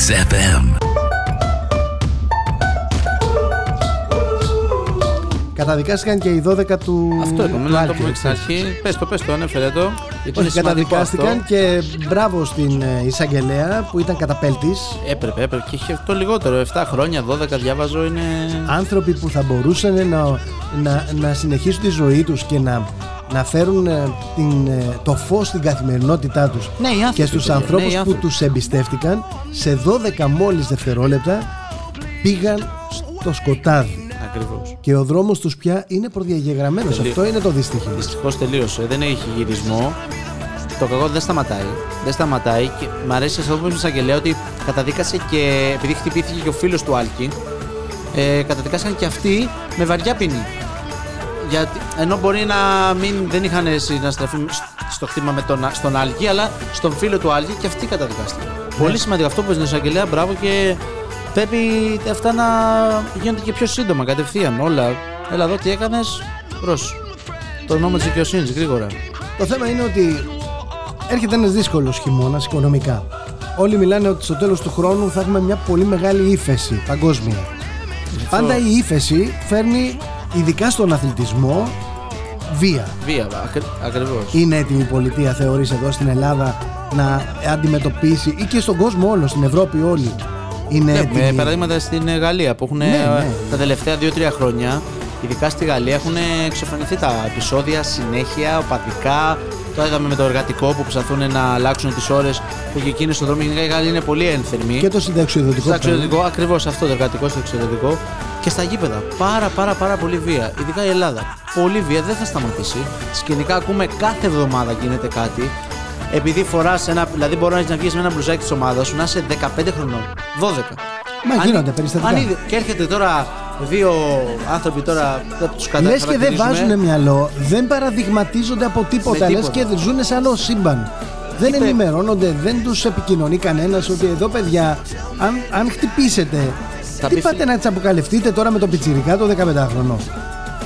Mix FM. Καταδικάστηκαν και οι 12 του. Αυτό είπαμε, του να το Άλκη, πούμε έτσι. εξ αρχή. Πες το, πες το, ανέφερε το. Γιατί είναι Όχι, σημαντικό καταδικάστηκαν αυτό. και μπράβο στην ε, εισαγγελέα που ήταν καταπέλτης. Έπρεπε, έπρεπε. Και είχε το λιγότερο. 7 χρόνια, 12 διάβαζω είναι. Άνθρωποι που θα μπορούσαν να, να, να συνεχίσουν τη ζωή τους και να, να φέρουν ε, την, ε, το φως στην καθημερινότητά τους Ναι, οι άνθρωποι. και στους παιδιά, ανθρώπους ναι, οι που άνθρωποι. τους εμπιστεύτηκαν σε 12 μόλις δευτερόλεπτα πήγαν στο σκοτάδι Ακριβώς. και ο δρόμος τους πια είναι προδιαγεγραμμένος Τελείω. αυτό είναι το δυστύχημα Δυστυχώς τελείωσε. Δεν έχει γυρισμό. Το κακό δεν σταματάει. Δεν σταματάει και μ' αρέσει αυτό που είπε εισαγγελέα ότι καταδίκασε και επειδή χτυπήθηκε και ο φίλος του Άλκη, ε, καταδικάσαν και αυτοί με βαριά ποινή. Γιατί, ενώ μπορεί να μην, δεν είχαν συναστραφεί στο χτύπημα με τον, στον Άλκη, αλλά στον φίλο του Άλκη και αυτοί καταδικάστηκαν. Πολύ σημαντικό αυτό που είπε στην εισαγγελέα, μπράβο και πρέπει αυτά να γίνονται και πιο σύντομα, κατευθείαν όλα. Έλα εδώ τι έκανες, προς το νόμο της δικαιοσύνης, γρήγορα. Το θέμα είναι ότι έρχεται ένας δύσκολος χειμώνας οικονομικά. Όλοι μιλάνε ότι στο τέλος του χρόνου θα έχουμε μια πολύ μεγάλη ύφεση παγκόσμια. Πάντα η ύφεση φέρνει, ειδικά στον αθλητισμό, βία. Βία, ακριβώς. Είναι έτοιμη η πολιτεία, θεωρείς εδώ στην Ελλάδα, να αντιμετωπίσει ή και στον κόσμο όλο, στην Ευρώπη όλοι. Είναι Βλέπουμε έτοιμοι. παραδείγματα στην ε, Γαλλία που έχουν Ναι, ναι. τα τελευταία 2-3 χρόνια, ειδικά στη Γαλλία, έχουν εξαφανιστεί τα επεισόδια συνέχεια, οπαδικά. Το είδαμε με το εργατικό που προσπαθούν να αλλάξουν τις ώρες που και εκείνοι στον δρόμο. Γενικά οι Γάλλοι είναι πολύ ένθερμοι. Και το συνταξιοδοτικό. Στο εξωτερικό, ακριβώς αυτό το εργατικό στο εξωτερικό. Και στα γήπεδα. Πάρα πάρα πάρα πολύ βία. Ειδικά η Ελλάδα. Πολύ βία, δεν θα σταματήσει. Σκηνικά ακούμε κάθε εβδομάδα γίνεται κάτι. Επειδή φοράς ένα. Δηλαδή, μπορεί να βγεις με ένα μπλουζάκι της ομάδας σου να είσαι 15 χρονών. 12. Μα γίνονται περιστατικά. Αν είδε- και έρχεται τώρα δύο άνθρωποι τώρα. Δεν τους Λες και δεν βάζουν μυαλό, δεν παραδειγματίζονται από τίποτα. Με Λες τίποτα. και ζουν σε άλλο σύμπαν. Δεν Είπε- ενημερώνονται, δεν τους επικοινωνεί κανένας ότι εδώ παιδιά, αν, αν χτυπήσετε, Θα τι πει- πάτε να τσαμπουκαλευτείτε τώρα με το πιτσιρικά το 15χρονο.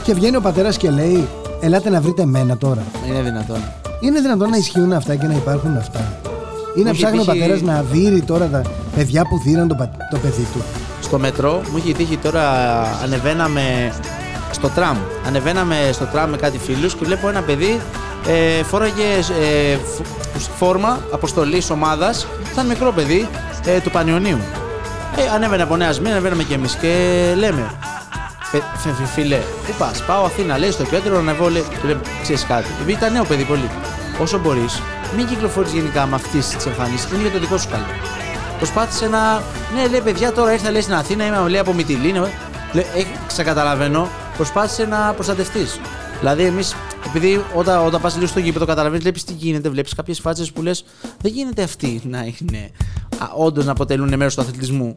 Και βγαίνει ο πατέρας και λέει: Ελάτε να βρείτε μένα τώρα. Είναι δυνατόν. Είναι δυνατόν να ισχύουν αυτά και να υπάρχουν αυτά. Ή να είχε ψάχνει ο τύχει- πατέρας να δείρει τώρα τα παιδιά που δίραν το, πα- το παιδί του. στο μετρό μου είχε τύχει τώρα ανεβαίναμε στο τραμ. Ανεβαίναμε στο τραμ με κάτι φίλους και βλέπω ένα παιδί ε, φόραγε ε, φ- φόρμα αποστολής ομάδας. Ήταν μικρό παιδί ε, του Πανιωνίου. Ε, ανέβαινε από Νέας Σμύρνη, ανεβαίναμε κι εμείς και λέμε. «Ε, φε- φε- Φίλε, πού πας, πάω Αθήνα, λέει στο κέντρο, ανεβώ, λέει. Του λέμε, ξέρεις κάτι. Επειδή ήταν νέο παιδί πολύ. Όσο μπορείς, μην κυκλοφορείς γενικά με αυτής της εμφάνισης, είναι για το δικό σου καλό προσπάθησε να. Ναι, λέει παιδιά, τώρα ήρθα λέει, στην Αθήνα, είμαι λέει, από Μυτιλίνη. Λέει, έχει, ξεκαταλαβαίνω, προσπάθησε να προστατευτείς. Δηλαδή, εμείς, επειδή όταν, όταν πας λίγο στο γήπεδο, καταλαβαίνεις, βλέπεις τι γίνεται, βλέπεις κάποιες φάτσες που λες, δεν γίνεται αυτοί να είναι. Όντως να αποτελούν μέρος του αθλητισμού.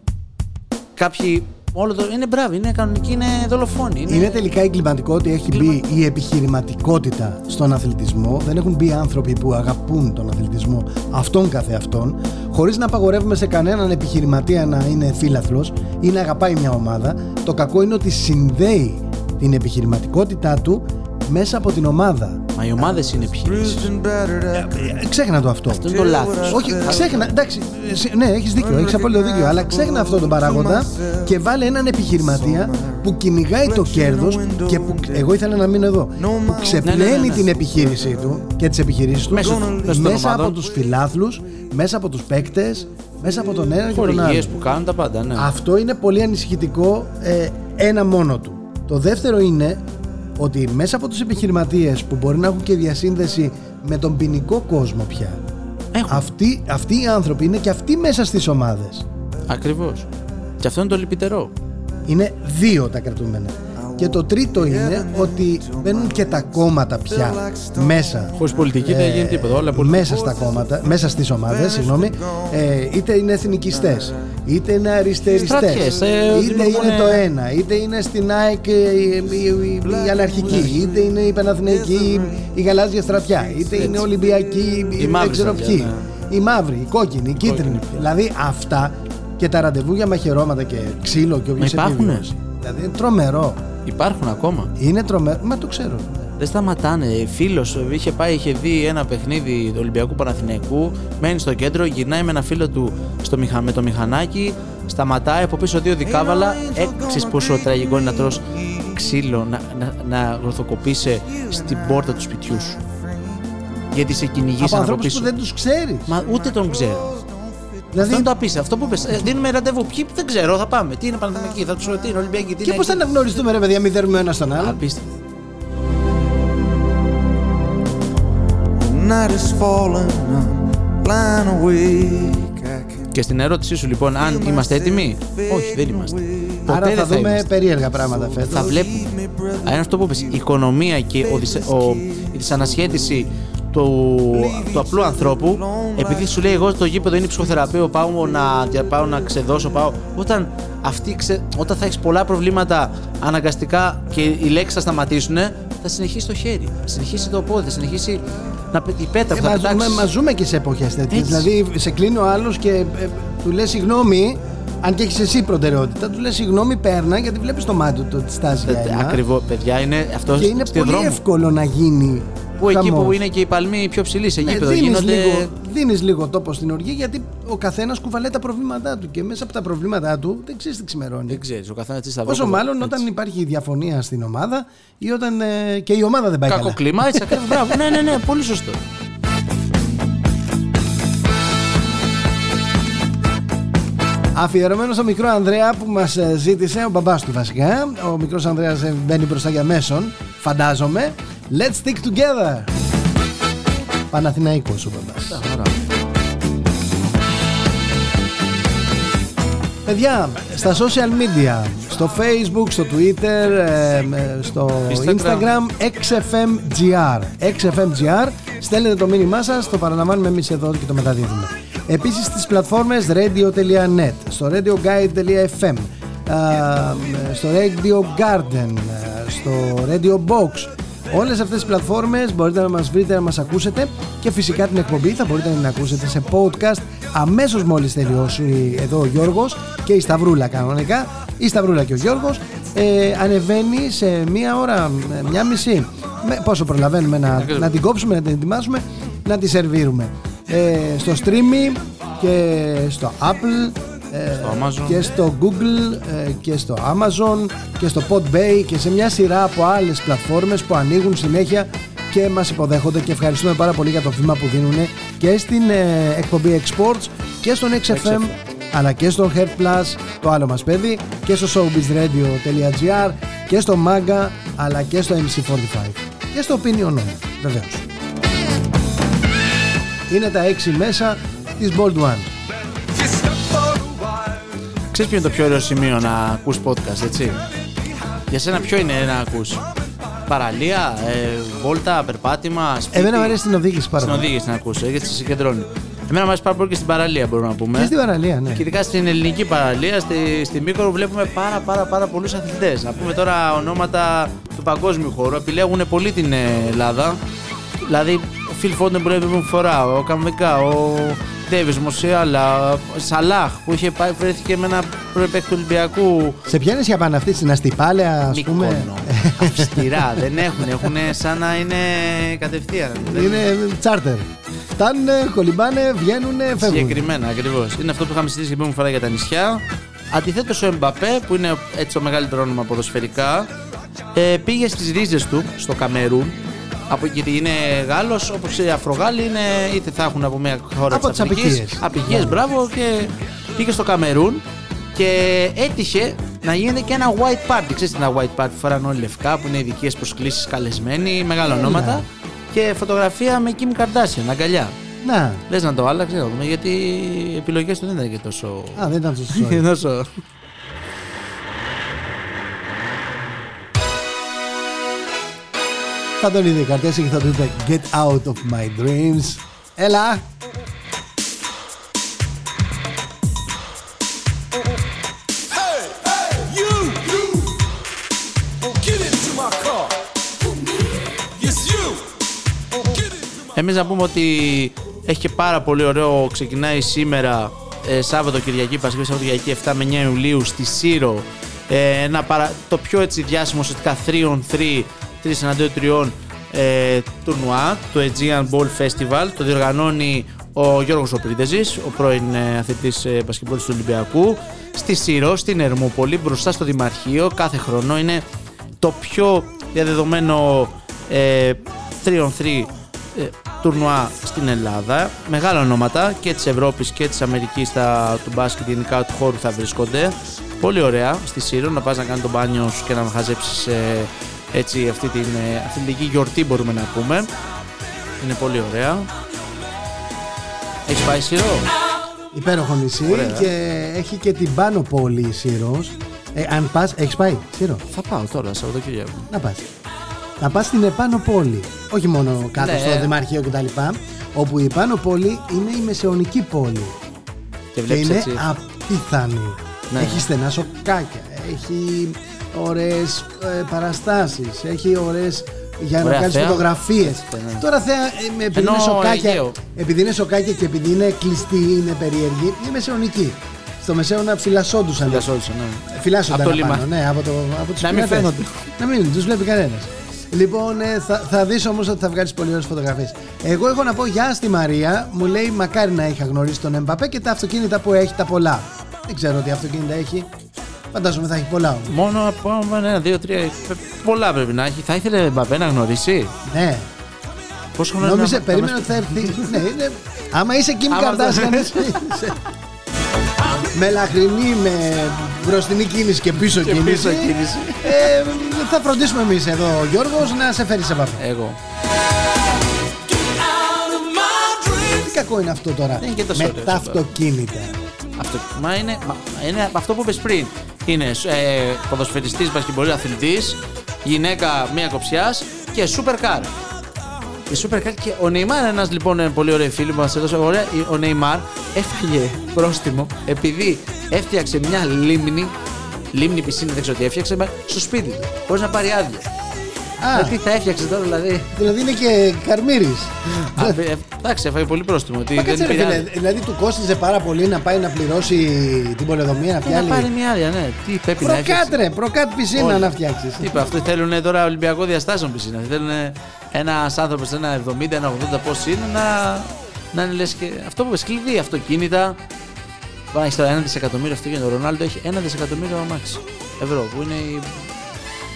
Κάποιοι. Όλο το, είναι μπράβοι, είναι κανονικοί, είναι δολοφόνοι. Είναι, Είναι τελικά εγκληματικό ότι έχει μπει η επιχειρηματικότητα στον αθλητισμό. Δεν έχουν μπει άνθρωποι που αγαπούν τον αθλητισμό αυτόν καθεαυτόν, χωρίς να απαγορεύουμε σε κανέναν επιχειρηματία να είναι φίλαθλος ή να αγαπάει μια ομάδα. Το κακό είναι ότι συνδέει την επιχειρηματικότητά του μέσα από την ομάδα. Μα οι ομάδες είναι επιχειρήσει. Ε, Ξέχνα το αυτό. Αυτό είναι το λάθος. Όχι, ξέχνα. Εντάξει, ε, σε- ναι, έχεις δίκιο, έχεις απόλυτο δίκιο. Αλλά ξέχνα αυτόν τον παράγοντα και βάλε έναν επιχειρηματία που κυνηγάει το κέρδος και που. Εγώ ήθελα να μείνω εδώ. Που ξεπλένει Ναι, ναι, ναι, ναι. την επιχείρησή του και τις επιχειρήσεις του Μέσω- μέσω των μέσα από ομάδων. τους φιλάθλους, μέσα από τους παίκτες, μέσα από τον ένα και τον Χορηγίες άλλο. που κάνουν τα πάντα, ναι. Αυτό είναι πολύ ανησυχητικό ε, ένα μόνο του. Το δεύτερο είναι ότι μέσα από τους επιχειρηματίες που μπορεί να έχουν και διασύνδεση με τον ποινικό κόσμο πια Έχουν. αυτοί, αυτοί οι άνθρωποι είναι και αυτοί μέσα στις ομάδες. Ακριβώς. Και αυτό είναι το λυπητερό. Είναι δύο τα κρατούμενα. Και το τρίτο είναι ότι μπαίνουν και τα κόμματα πια μέσα. Χωρίς πολιτική δεν γίνει τίποτα. Όλα πολιτική. μέσα στα κόμματα, μέσα στις ομάδες, συγγνώμη, ε, είτε είναι εθνικιστές, είτε είναι αριστεριστές, Στρατιές, ε, είτε δημιουργούν- είναι το ένα, είτε είναι στην ΑΕΚ ε, η, η, η αναρχική, είτε είναι η Παναθηναϊκή, η γαλάζια στρατιά, είτε είναι Ολυμπιακή, η, Η μαύρη δεν ξέρω στρατιά, ποιοι, η μαύρη, η κόκκινη, η κίτρινη. Δηλαδή αυτά και τα ραντεβού για μαχαιρώματα και ξύλο και όποιος Μα υπάρχουνε; επιβιώσει. Δηλαδή είναι τρομερό. Υπάρχουν ακόμα; Είναι τρομερό. Μα το ξέρω. Δεν σταματάνε. Φίλος είχε πάει, είχε δει ένα παιχνίδι του Ολυμπιακού Παναθηναϊκού, μένει στο κέντρο, γυρνάει με ένα φίλο του στο μηχα, με το μηχανάκι, σταματάει από πίσω δύο δικάβαλα. Έξι πόσο τραγικό είναι να τρως ξύλο, να, να, να γροθοκοπήσει στην πόρτα του σπιτιού σου. Γιατί σε κυνηγήσαν Από από ανθρώπους πίσω. που δεν τους ξέρεις. Μα ούτε τον ξέρω. Δηλαδή, Αυτό είναι το απίστευτο. Αυτό που πες, ε, δίνουμε ραντεβού. Ποιοι δεν ξέρω, θα πάμε. Τι είναι Παναθηναϊκή, θα τους ρωτήσω, τι είναι Ολυμπιακή, τι και είναι. πώς θα αναγνωριστούμε, ρε παιδιά, μη δέρουμε ένα στον άλλο. Απίστευτο. Night is falling, I'm lying awake. I can Και στην ερώτησή σου λοιπόν, αν είμαστε έτοιμοι, όχι, δεν είμαστε. Ποτέ Άρα δεν θα δούμε είμαστε. περίεργα πράγματα φέτος. Θα βλέπουμε. Αλλά είναι αυτό που είπες, η οικονομία και ο, δυσ- ο- η δυσανασχέτιση του, του απλού ανθρώπου, επειδή σου λέει εγώ το γήπεδο είναι ψυχοθεραπείο, πάω να, πάω να ξεδώσω, πάω. Όταν, αυτή, ξε- όταν θα έχεις πολλά προβλήματα αναγκαστικά και οι λέξεις θα σταματήσουν, θα συνεχίσει το χέρι, θα συνεχίσει το πόδι, θα συνεχίσει να, πε- η πέτρα Ε, που θα μα, ζούμε, πετάξεις. μα ζούμε και σε εποχές τέτοιες. Έτσι. Δηλαδή, σε κλείνει ο άλλο και ε, του λες συγγνώμη, αν και έχεις εσύ προτεραιότητα, του λες συγγνώμη, παίρνα γιατί βλέπεις το μάτι του ότι στάζει για ένα. Ακριβώ, παιδιά, είναι αυτό Και είναι στη πολύ δρόμο. εύκολο να γίνει. Που εκεί χαμός. που είναι και η παλμή πιο ψηλή σε Ε, γήπεδο δίνεις, γίνονται. λίγο, δίνεις λίγο τόπο στην οργή γιατί ο καθένας κουβαλάει τα προβλήματά του και μέσα από τα προβλήματά του δεν ξέρεις τι ξημερώνει. Δεν ξέρεις, ο καθένας τι θα βρει. Πόσο μάλλον όταν υπάρχει διαφωνία στην ομάδα ή όταν ε, και η ομάδα δεν πάει Κακό καλά. κλίμα, έτσι ακριβώς. Μπράβο, ναι, ναι, ναι, πολύ σωστό. Αφιερωμένος στο μικρό Ανδρέα που μας ζήτησε, ο μπαμπάς του βασικά. Ο μικρός Ανδρέας μπαίνει μπροστά για μέσον, φαντάζομαι. Let's stick together. Παναθηναϊκός ο μπαμπάς. Παιδιά, στα social media, στο facebook, στο twitter, ε, ε, στο Instagram. instagram, xfmgr. xfmgr, στέλνετε το μήνυμά σας, το παραλαμβάνουμε εμείς εδώ και το μεταδίδουμε. Επίσης στις πλατφόρμες radio.net, στο radioguide.fm, α, στο Radio Garden, α, στο Radio Box, Όλες αυτές τις πλατφόρμες μπορείτε να μας βρείτε, να μας ακούσετε και φυσικά την εκπομπή θα μπορείτε να την ακούσετε σε podcast αμέσως μόλις τελειώσει εδώ ο Γιώργος και η Σταυρούλα κανονικά. Η Σταυρούλα και ο Γιώργος ε, ανεβαίνει σε μία ώρα, ε, μία μισή. Με, πόσο προλαβαίνουμε να, Ακριβώς. να την κόψουμε, να την ετοιμάσουμε να τη σερβίρουμε. Ε, στο streaming και στο Apple ε, Στο Amazon. και στο Google ε, και στο Amazon και στο Podbay και σε μια σειρά από άλλες πλατφόρμες που ανοίγουν συνέχεια και μας υποδέχονται. Και ευχαριστούμε πάρα πολύ για το βήμα που δίνουν και στην ε, εκπομπή Exports και στον XFM αλλά και στο Heart Plus το άλλο μας παιδί και στο showbizradio.gr και στο Maga αλλά και στο MC45 και στο Opinion On βεβαίως. Είναι τα έξι μέσα της Bold One Ξέρεις ποιο είναι το πιο ωραίο σημείο να ακούς podcast, έτσι; Για σένα ποιο είναι να ακούς; Παραλία, ε, βόλτα, περπάτημα, σπίτι; Εμένα μου αρέσει την οδήγηση πάρα Στην πολύ. οδήγηση να ακούς, ε, γιατί σε συγκεντρώνει. Εμένα μου αρέσει πάρα πολύ και στην παραλία, μπορούμε να πούμε. Και στην παραλία, ναι. Και ειδικά στην ελληνική παραλία, στη, στη Μύκονο βλέπουμε πάρα πάρα πάρα πολλούς αθλητές. Να πούμε τώρα ονόματα του παγκόσμιου χώρου. Επιλέγουν πολύ την ε, Ελλάδα. Δηλαδή, ο Φιλ Φόντεν που λέμε φορά, ο Καμβικά, ο Ντέβις Μοσιάλα, ο Σαλάχ που είχε πάει, βρέθηκε με ένα προεπέκτη του Ολυμπιακού. Σε ποια νησιά πάνε αυτοί, στην Αστυπάλαια, ας πούμε; Μύκονο. Αυστηρά, δεν έχουν. Έχουν σαν να είναι κατευθείαν. Δεν- Είναι τσάρτερ. Φτάνουνε, κολυμπάνε, βγαίνουνε, φεύγουν. Συγκεκριμένα, ακριβώς. Είναι αυτό που είχαμε συζητήσει και πριν φορά για τα νησιά. Αντιθέτως, ο Εμπαπέ, που είναι έτσι το μεγαλύτερο όνομα ποδοσφαιρικά, ε, πήγε στις ρίζες του στο Καμερούν. Από, γιατί είναι Γάλλος, όπως οι Αφρογάλοι είναι, είτε θα έχουν από μια χώρα Από της τις Αφρικής. απικίες. Απικίες, Ναι. μπράβο, και πήγε στο Καμερούν και έτυχε να γίνεται και ένα white party. Ξέρεις τι είναι ένα white party, φοράνε όλοι λευκά, που είναι ειδικές προσκλήσεις καλεσμένοι, μεγάλα Έλα. ονόματα. Και φωτογραφία με Kim Kardashian, αγκαλιά. Να. Λες να το άλλαξε, να δούμε, γιατί οι επιλογές του δεν ήταν και τόσο... Α, δεν ήταν τόσο θα τον είδε η καρτέσια και θα του είπε Get out of my dreams. Έλα. Hey, hey, you, you, get into my car. Yes, you, get into my Εμείς να πούμε ότι έχει και πάρα πολύ ωραίο, ξεκινάει σήμερα ε, Σάββατο Κυριακή, Παρασκευή Σάββατο Κυριακή 7 με 9 Ιουλίου στη Σύρο ε, ένα παρα... το πιο έτσι διάσημο ουσιαστικά 3 on 3 3 εναντίον τριών ε, τουρνουά, το Aegean Ball Festival. Το διοργανώνει ο Γιώργος Οπρίντεζης, ο πρώην ε, αθλητής ε, μπασκετμπόλης του Ολυμπιακού, στη Σύρο, στην Ερμούπολη, μπροστά στο Δημαρχείο. Κάθε χρόνο είναι το πιο διαδεδομένο ε, 3on3 ε, τουρνουά στην Ελλάδα. Μεγάλα ονόματα και της Ευρώπης και της Αμερικής στα, του μπάσκετ γενικά του χώρου θα βρίσκονται. Πολύ ωραία στη Σύρο να πας να κάνεις τον μπάνιο σου και να χαζέψεις ε, έτσι αυτή την ε, αθλητική γιορτή μπορούμε να πούμε. Είναι πολύ ωραία. Έχεις πάει Σύρο; Υπέροχο νησί Ωραία. και έχει και την πάνω πόλη η Σύρος. Ε, αν πας, έχεις πάει Σύρο, Θα πάω τώρα Σαββατοκύριακο. να πας. Να πας στην επάνω πόλη, όχι μόνο κάτω Ναι. στο Δημαρχείο κτλ. Όπου η επάνω πόλη είναι η μεσαιωνική πόλη. Και Και βλέπεις είναι έτσι. απίθανη. Ναι. Έχει στενά σοκάκια, έχει ωραίες ε, παραστάσεις, έχει ωραίες για Ωραία να κάνεις θέα. φωτογραφίες. Ναι. Τώρα θέα, ε, με- επειδή Ενώ είναι σοκάκια, Αιγαίο. επειδή είναι σοκάκια και επειδή είναι κλειστή, είναι περίεργη, είναι μεσαιωνική. Στο μεσαίωνα φυλασσόντουσαν. Φυλασσόντουσαν, ναι. Φυλάσσονταν Από το απάνω, λιμάνι. ναι, από, το, από τους Να μην πειρατές. φαίνονται. Να μην τους βλέπει κανένας. Λοιπόν, ε, θα, θα δεις όμως ότι θα βγάλεις πολύ ωραίες φωτογραφίες. Εγώ έχω να πω γεια στη Μαρία, μου λέει μακάρι να είχα γνωρίσει τον Εμπαπέ και τα αυτοκίνητα που έχει τα πολλά. Δεν ξέρω τι αυτοκίνητα έχει. Φαντάζομαι θα έχει πολλά όμως. Μόνο από ένα, δύο, τρία. πε- Πολλά πρέπει να έχει. Θα ήθελε ο Μπαπέ να γνωρίσει; Ναι, Πόσο χρόνο νόμιζε, να- να περίμενε μας- ότι θα έρθει. ναι, είναι, άμα είσαι Kim Άμα Kardashian, δεν- είσαι- με λαχρινή, με μπροστινή κίνηση και πίσω Και κίνηση. πίσω κίνηση. Ε, θα φροντίσουμε εμείς εδώ, Γιώργος, να σε φέρει σε επαφή. Εγώ. Τι κακό είναι αυτό τώρα Δεν είναι και τόσο με ωραίο τα αυτό. αυτοκίνητα. Αυτό, μα είναι, μα, είναι αυτό που είπες πριν. Είναι ε, ποδοσφαιριστής, μπασκετμπολής, αθλητής, γυναίκα μία κοψιάς και super car. Και super car και ο Νεϊμάρ, ένας λοιπόν ε, πολύ ωραίο φίλο που μας έδωσε ωραία, ο Νεϊμάρ έφαγε πρόστιμο επειδή έφτιαξε μια λίμνη, λίμνη πισίνα δεν ξέρω τι έφτιαξε, μα στο σπίτι του, χωρίς να πάρει άδεια. Α, Ε, τι θα έφτιαξε τώρα δηλαδή; δηλαδή είναι και καρμύρης. Α, ε, Εντάξει, έφαγε πολύ πρόστιμο. ότι Μα δεν κάτσε ρε πήρε φίλε, άδεια. δηλαδή του κόστιζε πάρα πολύ να πάει να πληρώσει την πολεοδομία να Ε, Να πάρει πιάλει. μια άδεια, ναι. Τι πρέπει να έφτιαξε. Προκάτ ρε, προκάτ πισίνα Όλοι. να φτιάξεις. Τι είπα, αυτοί θέλουν τώρα Ολυμπιακό διαστάσεων πισίνα. Θέλουν ένας άνθρωπος ένα 70, ένα 80 πώς είναι να, να είναι λες και. Αυτό που είπες, κλειδί, αυτοκίνητα. Πάει έχει τώρα ένα δισεκατομμύριο αυτοκίνητο. Ο Ρονάλντο έχει ένα δισεκατομμύριο αμάξι ευρώ που είναι η.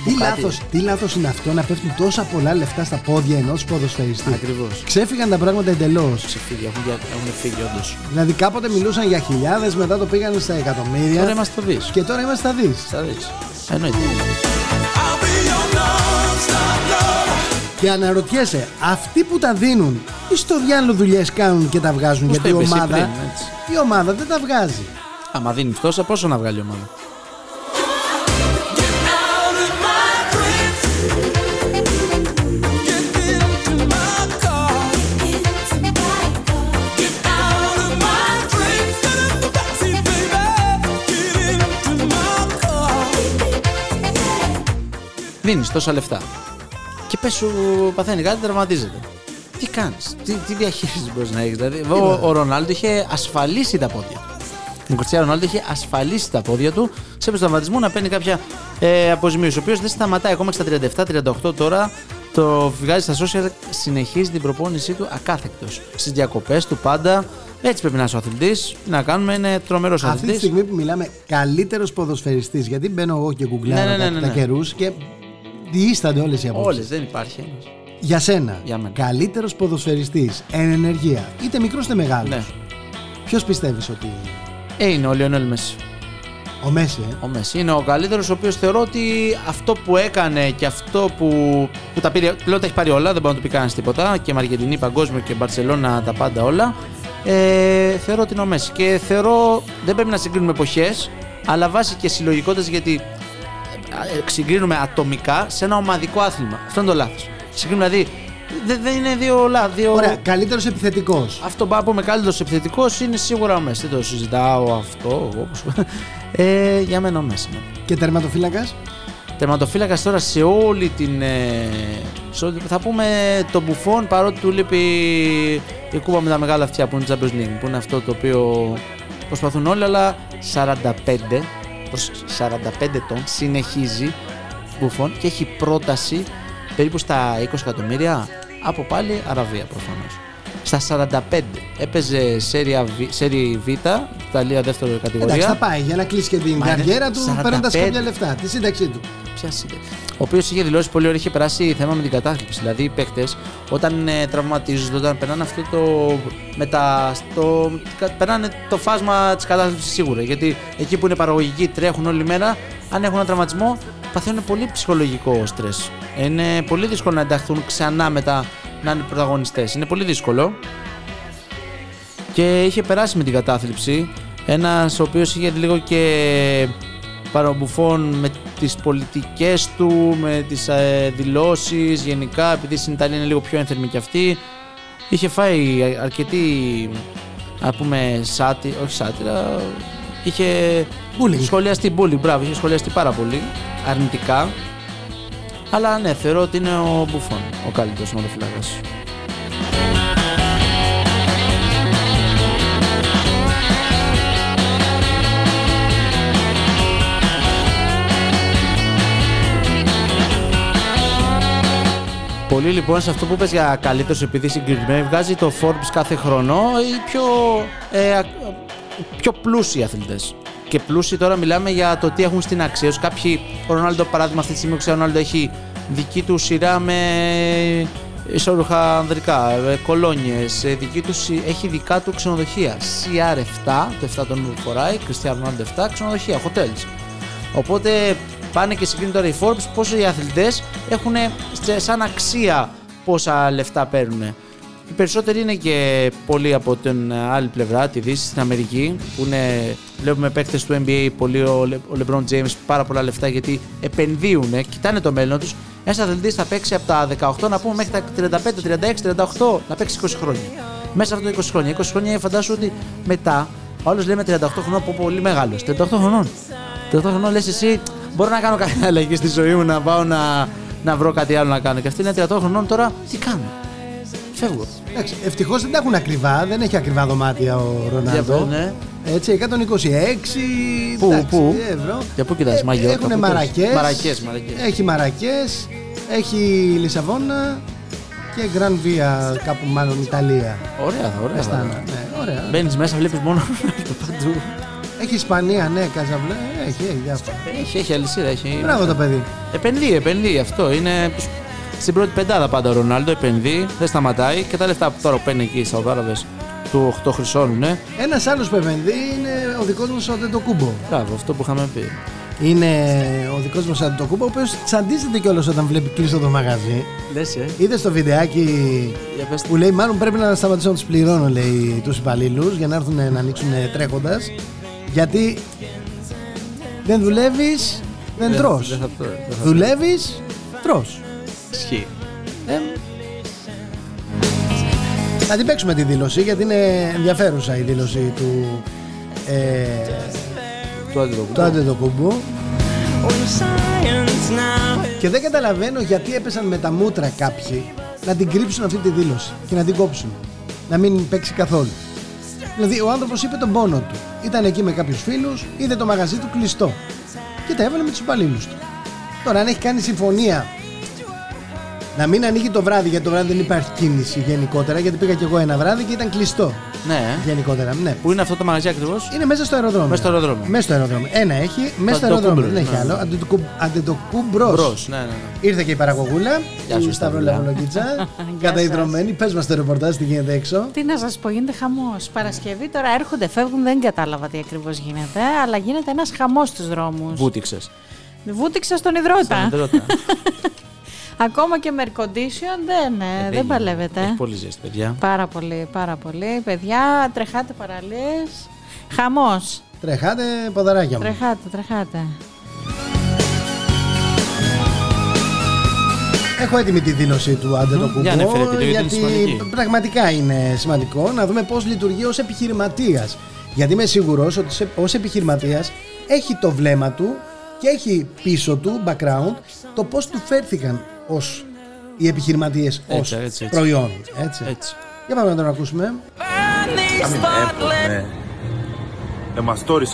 Τι Μπουκάτι. λάθος, τι λάθος είναι αυτό να πέφτουν τόσα πολλά λεφτά στα πόδια ενός ποδοσφαιριστή. Ακριβώς. Ξέφυγαν τα πράγματα εντελώς. Ξεφύγει, έχουν, για- έχουν φύγει όντως. Δηλαδή κάποτε μιλούσαν για χιλιάδες, μετά το πήγαν στα εκατομμύρια. Τώρα είμαστε στο δις. Και τώρα είμαστε στα δις. Στα δις. Εννοείται. I'll be your non-stop love. Και αναρωτιέσαι, αυτοί που τα δίνουν, τι στο διάλογο δουλειές κάνουν και τα βγάζουν, Πώς γιατί το η είπες εσύ ομάδα, πριν, έτσι. η ομάδα δεν τα βγάζει. Άμα δίνει τόσα, πόσο να βγάλει η ομάδα; Δίνεις τόσα λεφτά. Και πες σου παθαίνει κάτι, τραυματίζεται. Τι κάνεις, τι, τι διαχείρισης μπορείς να έχεις. Δηλαδή, ο, ο Ρονάλντο είχε ασφαλίσει τα πόδια του. Ο Κριστιανό Ρονάλντο είχε ασφαλίσει τα πόδια του σε τραυματισμό να παίρνει κάποια ε, αποζημίωση. Ο οποίος δεν σταματάει ακόμα και στα 37-38 τώρα. Το βγάζει στα social, συνεχίζει την προπόνησή του ακάθεκτος. Στις διακοπές του πάντα. Έτσι πρέπει να είσαι ο αθλητής. Να κάνουμε, είναι τρομερός Αυτή τη αθλητής. στιγμή που μιλάμε, καλύτερος ποδοσφαιριστής, γιατί μπαίνω εγώ και γκουγκλάρω Ναι, ναι, ναι, τα, ναι, τα ναι. καιρούς και διήστανται όλες οι απόψεις. Όλες, δεν υπάρχει ένας. Για σένα, Για μένα. καλύτερος ποδοσφαιριστής εν ενεργεία, είτε μικρός είτε μεγάλος. Ναι. Ποιος πιστεύεις ότι είναι, Ε, είναι ο Λιονέλ Μέση. ο Μέση, ε; Ο Μέση είναι ο καλύτερος, ο οποίος θεωρώ ότι αυτό που έκανε και αυτό που, που τα πήρε. Πλέον τα έχει πάρει όλα, δεν μπορεί να του πει κανένας τίποτα. Και Μαργεντινή, Παγκόσμιο και Μπαρσελόνα τα πάντα όλα. Ε, θεωρώ ότι είναι ο Μέση. Και θεωρώ δεν πρέπει να συγκρίνουμε εποχές, αλλά βάσει και συλλογικότητας γιατί ε, συγκρίνουμε ατομικά σε ένα ομαδικό άθλημα. Αυτό είναι το λάθος. Συγκρίνουμε δηλαδή. Δεν, δεν είναι δύο λάθη. Δύο... Ωραία, καλύτερος επιθετικός. Αυτό που πούμε καλύτερος επιθετικός είναι σίγουρα ο Μέση. Δεν το συζητάω αυτό. Εγώ, όπως... ε, για μένα ο Μέση. Ναι. Και τερματοφύλακας; Τερματοφύλακας τώρα σε όλη την. ε, σε όλη- θα πούμε το μπουφόν παρότι του λείπει η κούπα με τα μεγάλα αυτιά που είναι η Champions League. Που είναι αυτό το οποίο προσπαθούν όλοι, αλλά 45 προς 45 ετών συνεχίζει μπουφόν και έχει πρόταση περίπου στα 20 εκατομμύρια. Από πάλι Αραβία προφανώς. Στα 45 έπαιζε σέρια Β, σέρι Β, Ιταλία δεύτερη κατηγορία. Εντάξει, θα πάει για να κλείσει και την Μα είναι καριέρα του 45. παίρνοντας κάποια λεφτά. Τη σύνταξή του. Ποια σύνταξη. Ο οποίος είχε δηλώσει πολύ ωραία, είχε περάσει θέμα με την κατάθλιψη. Δηλαδή οι παίκτες όταν ε, τραυματίζονται, όταν περνάνε αυτό το. Μετα, στο, κα- περνάνε το φάσμα της κατάθλιψης σίγουρα. Γιατί εκεί που είναι παραγωγικοί, τρέχουν όλη μέρα, αν έχουν ένα τραυματισμό, παθαίνουν πολύ ψυχολογικό στρες. Είναι πολύ δύσκολο να ενταχθούν ξανά μετά να είναι πρωταγωνιστές. Είναι πολύ δύσκολο. Και είχε περάσει με την κατάθλιψη. Ένας ο οποίος είχε λίγο και παραμπουφών με τις πολιτικές του, με τις ε, δηλώσεις γενικά, επειδή στην Ιταλία είναι λίγο πιο ένθερμη κι αυτή. Είχε φάει αρκετή, να πούμε, σάτι, όχι σάτυρα, είχε Bullying. σχολιαστεί bullying, μπράβο, είχε σχολιαστεί πάρα πολύ αρνητικά. Αλλά ναι, θεωρώ ότι είναι ο Μπουφόν, ο καλύτερος σωματοφυλάκας. Πολύ λοιπόν σε αυτό που είπες για καλύτερος επειδή συγκεκριμένοι βγάζει το Forbes κάθε χρόνο οι πιο, ε, α- πιο πλούσιοι αθλητές; Και πλούσιοι τώρα μιλάμε για το τι έχουν στην αξία τους. Κάποιοι, ο Ρονάλντο παράδειγμα αυτή τη στιγμή, ξέρω, ο Ρονάλντο έχει δική του σειρά με ισόρουχα ανδρικά, ε, κολόνιες, ε, δική του, συ- έχει δικά του ξενοδοχεία. CR7, το 7 τον νούμερο που φοράει, Cristiano Ronaldo 7, ξενοδοχεία, hotels. Οπότε πάνε και συγκρίνουν τώρα οι Forbes πόσο οι αθλητές έχουν σε- σαν αξία πόσα λεφτά παίρνουν. Οι περισσότεροι είναι και πολλοί από την άλλη πλευρά, τη Δύση, στην Αμερική, που είναι, βλέπουμε παίκτες του NBA, πολύ ο, Λε- ο LeBron James, πάρα πολλά λεφτά γιατί επενδύουν, κοιτάνε το μέλλον τους. Ένας αθλητής θα παίξει από τα 18 να πούμε μέχρι τα 35, 36, 38, να παίξει 20 χρόνια. Μέσα από τα 20 χρόνια. 20 χρόνια φαντάσου ότι μετά, όλο λέμε 38 χρονών, που πολύ μεγάλος. 38 χρονών. 38 χρονών λες εσύ, μπορώ να κάνω κάποια αλλαγή στη ζωή μου, να πάω να, να βρω κάτι άλλο να κάνω. Και αυτή είναι 38 χρονών τώρα, τι κάνω. Φεύγω. Εντάξει, ευτυχώς δεν τα έχουν ακριβά, δεν έχει ακριβά δωμάτια ο Για Ρονάλντο. πες, ναι. Έτσι, 126 Πού, εντάξει, πού; ευρώ. Για πού κοιτάς, Μαγιόρκα, Έχουν πού μαρακές, κοιτάς; Μαρακές, μαρακές. Έχει μαρακές, έχει Λισαβόνα και Γκραν Βία, κάπου μάλλον Ιταλία. Ωραία, θα, ωραία. Αστάνα, θα. ναι, ωραία. Μπαίνεις μέσα, βλέπεις μόνο παντού. Έχει Ισπανία, ναι, Καζαβλέ, έχει, έχει διάφορα. Έχει, έχει αλυσίδα, έχει. Μπράβο το παιδί. Επενδύει, επενδύει αυτό. Είναι στην πρώτη πεντάδα πάντα ο Ρονάλντο, επενδύει, δεν σταματάει και τα λεφτά που τώρα παίρνει εκεί οι Σαουδάραβε του 8 χρυσώνουνε. Ένας άλλος που επενδύει είναι ο δικός μας ο Αντετοκούμπο. Μπράβο, αυτό που είχαμε πει. Είναι ο δικός μας Αντετοκούμπο, ο οποίος τσαντίζεται κιόλας όταν βλέπει κλειστό το μαγαζί. Λες, ε. Είδες στο βιντεάκι Για πες που λέει: Μάλλον πρέπει να σταματήσω να τους πληρώνω, λέει τους υπαλλήλους για να έρθουν να ανοίξουν τρέχοντας. Γιατί δεν δουλεύεις, δεν τρώ. Δεν θα το. δεν θα- Δουλεύεις, τρώ. Ισχύει. Θα την παίξουμε τη δήλωση γιατί είναι ενδιαφέρουσα η δήλωση του. Ε, Το αντιδοκούμπο. του Αντετοκούμπο. Oh, your science now Και δεν καταλαβαίνω γιατί έπεσαν με τα μούτρα κάποιοι να την κρύψουν αυτή τη δήλωση και να την κόψουν. Να μην παίξει καθόλου. Δηλαδή, ο άνθρωπος είπε τον πόνο του. Ήταν εκεί με κάποιους φίλους, είδε το μαγαζί του κλειστό. Και τα έβαλε με τους υπαλλήλους του. Τώρα, αν έχει κάνει συμφωνία να μην ανοίγει το βράδυ, γιατί το βράδυ δεν υπάρχει κίνηση γενικότερα, γιατί πήγα κι εγώ ένα βράδυ και ήταν κλειστό Ναι. ε. γενικότερα. Ναι. Πού είναι αυτό το μαγαζί ακριβώς; Είναι μέσα στο αεροδρόμιο. Μέσα στο αεροδρόμιο. Μέσα στο αεροδρόμιο. Ένα έχει, μέσα στο αεροδρόμιο. Δεν έχει άλλο. Αντετοκούνμπρο. Bros. Ναι, ναι, ναι. Ήρθε και η παραγωγούλα. Γεια σου, η Σταυρούλα. Σταυρολαβολογίτσα. Καταϊδρωμένη. Πες μας το ρεπορτάζ τι γίνεται έξω. Τι να σας πω, γίνεται χαμός. Παρασκευή τώρα έρχονται, φεύγουν, δεν κατάλαβα τι ακριβώς γίνεται, αλλά γίνεται ένας χαμός στους δρόμους. Βούτηξες. Βούτηξα στον ιδρώτα. Έχει Ακόμα και με air condition δεν, ε, δεν παλεύεται. πολύ ζέστη, παιδιά. Πάρα πολύ, πάρα πολύ. Παιδιά, τρεχάτε παραλίες. Χαμός. Τρεχάτε ποδαράκια μου. Τρεχάτε, τρεχάτε. Έχω έτοιμη τη δήλωση του Αντετοκούμπο. Για να φέρετε λίγο, γιατί είναι γιατί σημαντική. πραγματικά είναι σημαντικό να δούμε πώς λειτουργεί ως επιχειρηματίας. Γιατί είμαι σίγουρος ότι ως επιχειρηματίας έχει το βλέμμα του και έχει πίσω του background το πώς του φέρθηκαν ως οι επιχειρηματίες έτσι, έτσι, έτσι, προϊόν. Έτσι. Για πάμε να τον ακούσουμε. The store is.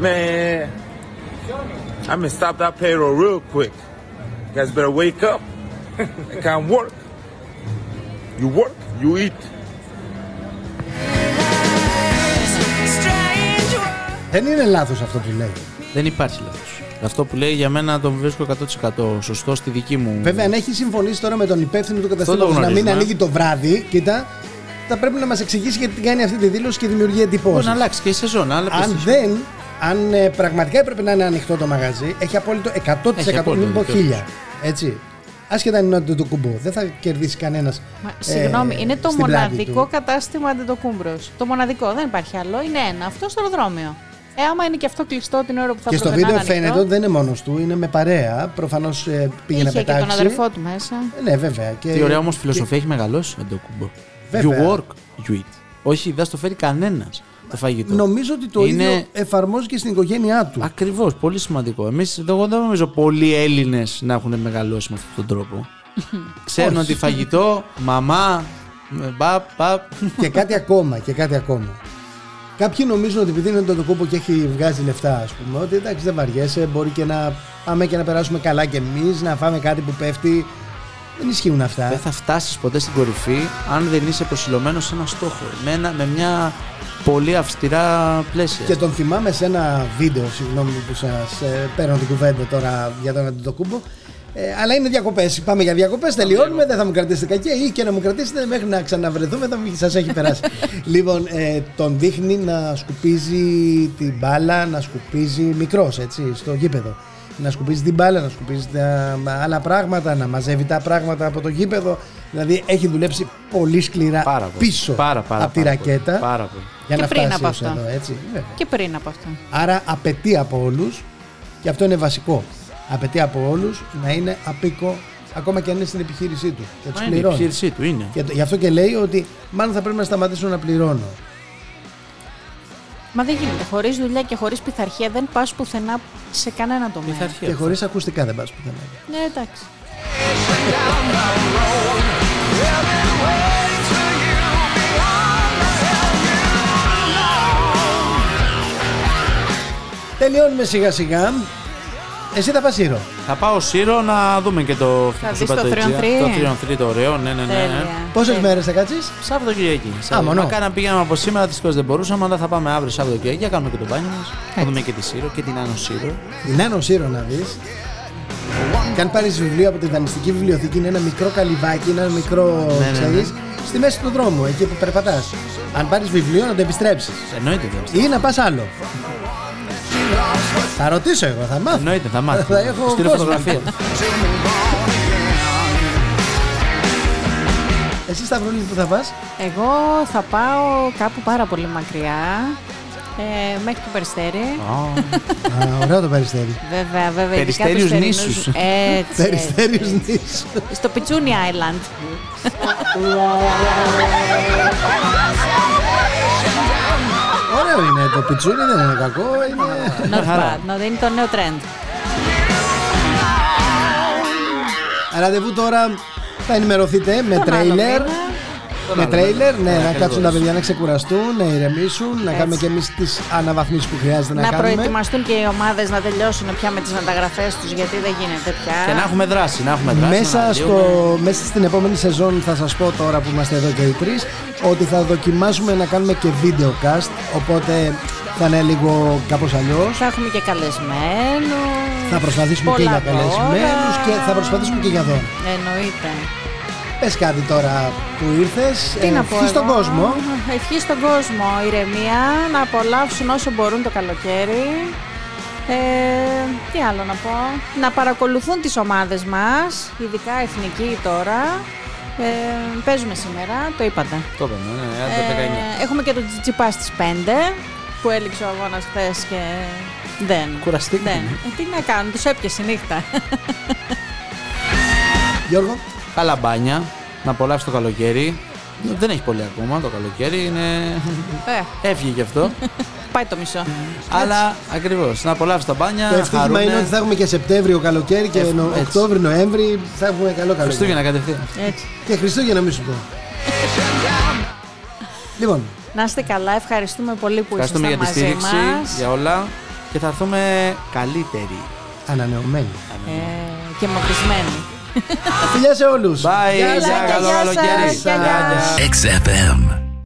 Man, I'm gonna stop that payroll real quick. Guys better wake up. I can't work. You work, you eat. Δεν είναι λάθος αυτό που λέει. Δεν υπάρχει λάθος. Αυτό που λέει για μένα τον βρίσκω 100% σωστό στη δική μου. Βέβαια, αν έχει συμφωνήσει τώρα με τον υπεύθυνο του καταστήματος να μην γνωρίζουμε. ανοίγει το βράδυ, κοίτα, θα πρέπει να μας εξηγήσει γιατί κάνει αυτή τη δήλωση και δημιουργεί Μπορεί εντυπώσει. να αλλάξει και η σεζόν. Αλλά Αν πες- δεν, αν ε, πραγματικά έπρεπε να είναι ανοιχτό το μαγαζί, έχει απόλυτο 100% Έχει απόλυτο μην πω δικαίωμα. 1000. Έτσι. Άσχετα αν είναι το κουμπό. Δεν θα κερδίσει κανένας. Μα, Συγγνώμη, είναι το μοναδικό κατάστημα αντιτοκούμπρος. Το μοναδικό, δεν υπάρχει άλλο. Είναι ένα, αυτό στο αεροδρόμιο. Ε, άμα είναι και αυτό κλειστό την ώρα που θα Και στο έπρεπε να βίντεο είναι φαίνεται ανοιχτό, ότι δεν είναι μόνος του, είναι με παρέα. Προφανώς πήγε να Είχε και πετάξει. τον αδερφό του μέσα. Ε, Ναι, βέβαια. Και, Τι ωραία όμως και- φιλοσοφία έχει μεγαλώσει ο Ντοκούμπο. Βέβαια. You work, you eat. Όχι, δεν στο φέρει κανένας το φαγητό. Νομίζω ότι το Είναι- ίδιο εφαρμόζει και στην οικογένειά του. Ακριβώς, πολύ σημαντικό. Εμείς εγώ δεν νομίζω πολλοί Έλληνες να έχουν μεγαλώσει με αυτόν τον τρόπο. Ξέρουν Όχι. ότι φαγητό, μαμά, μπαπ, μπαπ. και κάτι ακόμα, και κάτι ακόμα. Κάποιοι νομίζουν ότι επειδή είναι το κόπο και έχει βγάζει λεφτά, ας πούμε, ότι εντάξει δεν βαριέσαι, μπορεί και να πάμε και να περάσουμε καλά κι εμείς, να φάμε κάτι που πέφτει. Δεν ισχύουν Δεν αυτά. θα φτάσεις ποτέ στην κορυφή αν δεν είσαι προσιλωμένος σε ένα στόχο. Με, ένα- με μια πολύ αυστηρά πλαίσια. Και τον θυμάμαι σε ένα βίντεο, συγγνώμη που σας παίρνω την κουβέντα τώρα για τον Αντιτοκούμπο. Ε, αλλά είναι διακοπές. Πάμε για διακοπές, τελειώνουμε. Δεν θα μου κρατήσετε κακέ ή και να μου κρατήσετε μέχρι να ξαναβρεθούμε, θα σας έχει περάσει. λοιπόν, ε, τον δείχνει να σκουπίζει την μπάλα, να σκουπίζει μικρός έτσι, στο γήπεδο. Να σκουπίζει την μπάλα, να σκουπίζει τα άλλα πράγματα, να μαζεύει τα πράγματα από το γήπεδο. Δηλαδή έχει δουλέψει πολύ σκληρά Πάρα πολύ. πίσω Πάρα, πάρα, από τη πάρα πολύ. ρακέτα Πάρα πολύ. για Και να πριν φτάσει από ως αυτό. εδώ, έτσι. Βέβαια. Και πριν από αυτό. Άρα απαιτεί από όλους και αυτό είναι βασικό. Απαιτεί από όλους να είναι απίκο ακόμα και αν είναι στην επιχείρησή του. Και τους Μα είναι η πληρώνει. επιχείρησή του, είναι. Και το- γι' αυτό και λέει ότι μάλλον θα πρέπει να σταματήσω να πληρώνω. Μα δεν γίνεται. Χωρίς δουλειά και χωρίς πειθαρχία δεν πας πουθενά σε κανένα τομέα. Πειθαρχία. Και χωρίς ακουστικά δεν πας πουθενά. Ναι, εντάξει. Τελειώνουμε σιγά σιγά. Εσύ θα πας Σύρο. Θα πάω Σύρο να δούμε και το Θα που δεις είπα, το Αιτζία. 3-on-3. Το 3 το ωραίο, ναι, ναι, ναι. Τέλεια. Πόσες Τέλεια. μέρες θα κάτσεις; Σάββατο Κυριακή. Σάββατο. μόνο. Μακάρι να πήγαμε από σήμερα, δυστυχώς δεν μπορούσαμε, αλλά θα πάμε αύριο Σάββατο Κυριακή, να κάνουμε και το μπάνιο μας. Θα Έτσι. δούμε και τη Σύρο και την Άνω Σύρο. Την Άνω Σύρο να δεις. Και αν πάρεις βιβλίο από τη δανειστική βιβλιοθήκη είναι ένα μικρό καλυβάκι, είναι ένα μικρό, ναι, ναι. ξέρεις, στη μέση του δρόμου, εκεί που περπατάς. Αν πάρεις βιβλίο να το επιστρέψεις. Εννοείται δεν. Ή να πας άλλο. Θα ρωτήσω εγώ, θα μάθω. Εννοείται, θα μάθει. Θα έχω Στείλω κόσμο. φωτογραφία. Εσύ Σταυρούλη που θα πας; Εγώ θα πάω κάπου πάρα πολύ μακριά. Ε, μέχρι το Περιστέρι. Α, ωραίο το περιστέρι. Βέβαια, βέβαια. ειδικά Περιστέριους τους θερινούς- νήσους. Έτσι. Περιστέριους έτσι. νήσους. Στο Πιτσούνι Island. Ωραίο είναι το πιτσούνι, δεν είναι κακό. Είναι... Not bad. No, είναι το νέο trend. Ραντεβού τώρα θα ενημερωθείτε με Τον άλλο τρέιλερ. Μήνα. Με τρέιλερ, ναι, να ακριβώς. κάτσουν τα παιδιά να ξεκουραστούν, να ηρεμήσουν, να Έτσι. κάνουμε και εμείς τις αναβαθμίσεις που χρειάζεται να, Να κάνουμε. προετοιμαστούν και οι ομάδες να τελειώσουν πια με τις μεταγραφές τους, γιατί δεν γίνεται πια. Και να έχουμε δράση, να έχουμε δράση. Μέσα, να στο, αναδύουμε. μέσα στην επόμενη σεζόν θα σας πω τώρα που είμαστε εδώ και οι τρεις ότι θα δοκιμάσουμε να κάνουμε και video cast οπότε θα είναι λίγο κάπως αλλιώς Θα έχουμε και καλεσμένους. θα προσπαθήσουμε και για καλεσμένους και θα προσπαθήσουμε και για δώρο Εννοείται. Πες κάτι τώρα που ήρθες Τι ε, να πω. ευχή στον εγώ. κόσμο Ευχή στον κόσμο. Ηρεμία. Να απολαύσουν όσο μπορούν το καλοκαίρι. Ε, τι άλλο να πω. Να παρακολουθούν τις ομάδες μας, ειδικά εθνική τώρα. Ε, παίζουμε σήμερα, το είπατε. Το είπαμε, ναι, ναι, ναι, 19. Ε, έχουμε και το Τσιτσιπά στις 5 που έληξε ο αγώνας χθες και δεν. Κουραστήκαμε. Δεν. Ε, τι να κάνουν, τους έπιασε η νύχτα. Γιώργο καλά μπάνια, να απολαύσει το καλοκαίρι. Δεν έχει πολύ ακόμα το καλοκαίρι, είναι. Ε. Έφυγε γι' αυτό. Πάει το μισό. Αλλά ακριβώς, να απολαύσει τα μπάνια. Το ευτύχημα είναι ότι θα έχουμε και Σεπτέμβριο καλοκαίρι και νο... Οκτώβριο, Νοέμβρη θα έχουμε καλό καλοκαίρι. Χριστούγεννα κατευθείαν. Έτσι. Και Χριστούγεννα, μην σου πω. λοιπόν. Να είστε καλά, ευχαριστούμε πολύ που ήρθατε. Ευχαριστούμε για τη στήριξη, μας. για όλα και θα έρθουμε καλύτεροι. Ανανεωμένοι. Ε, και μοκρισμένοι. ya se luz. Bye. Ya, ya, ya, ya, ya,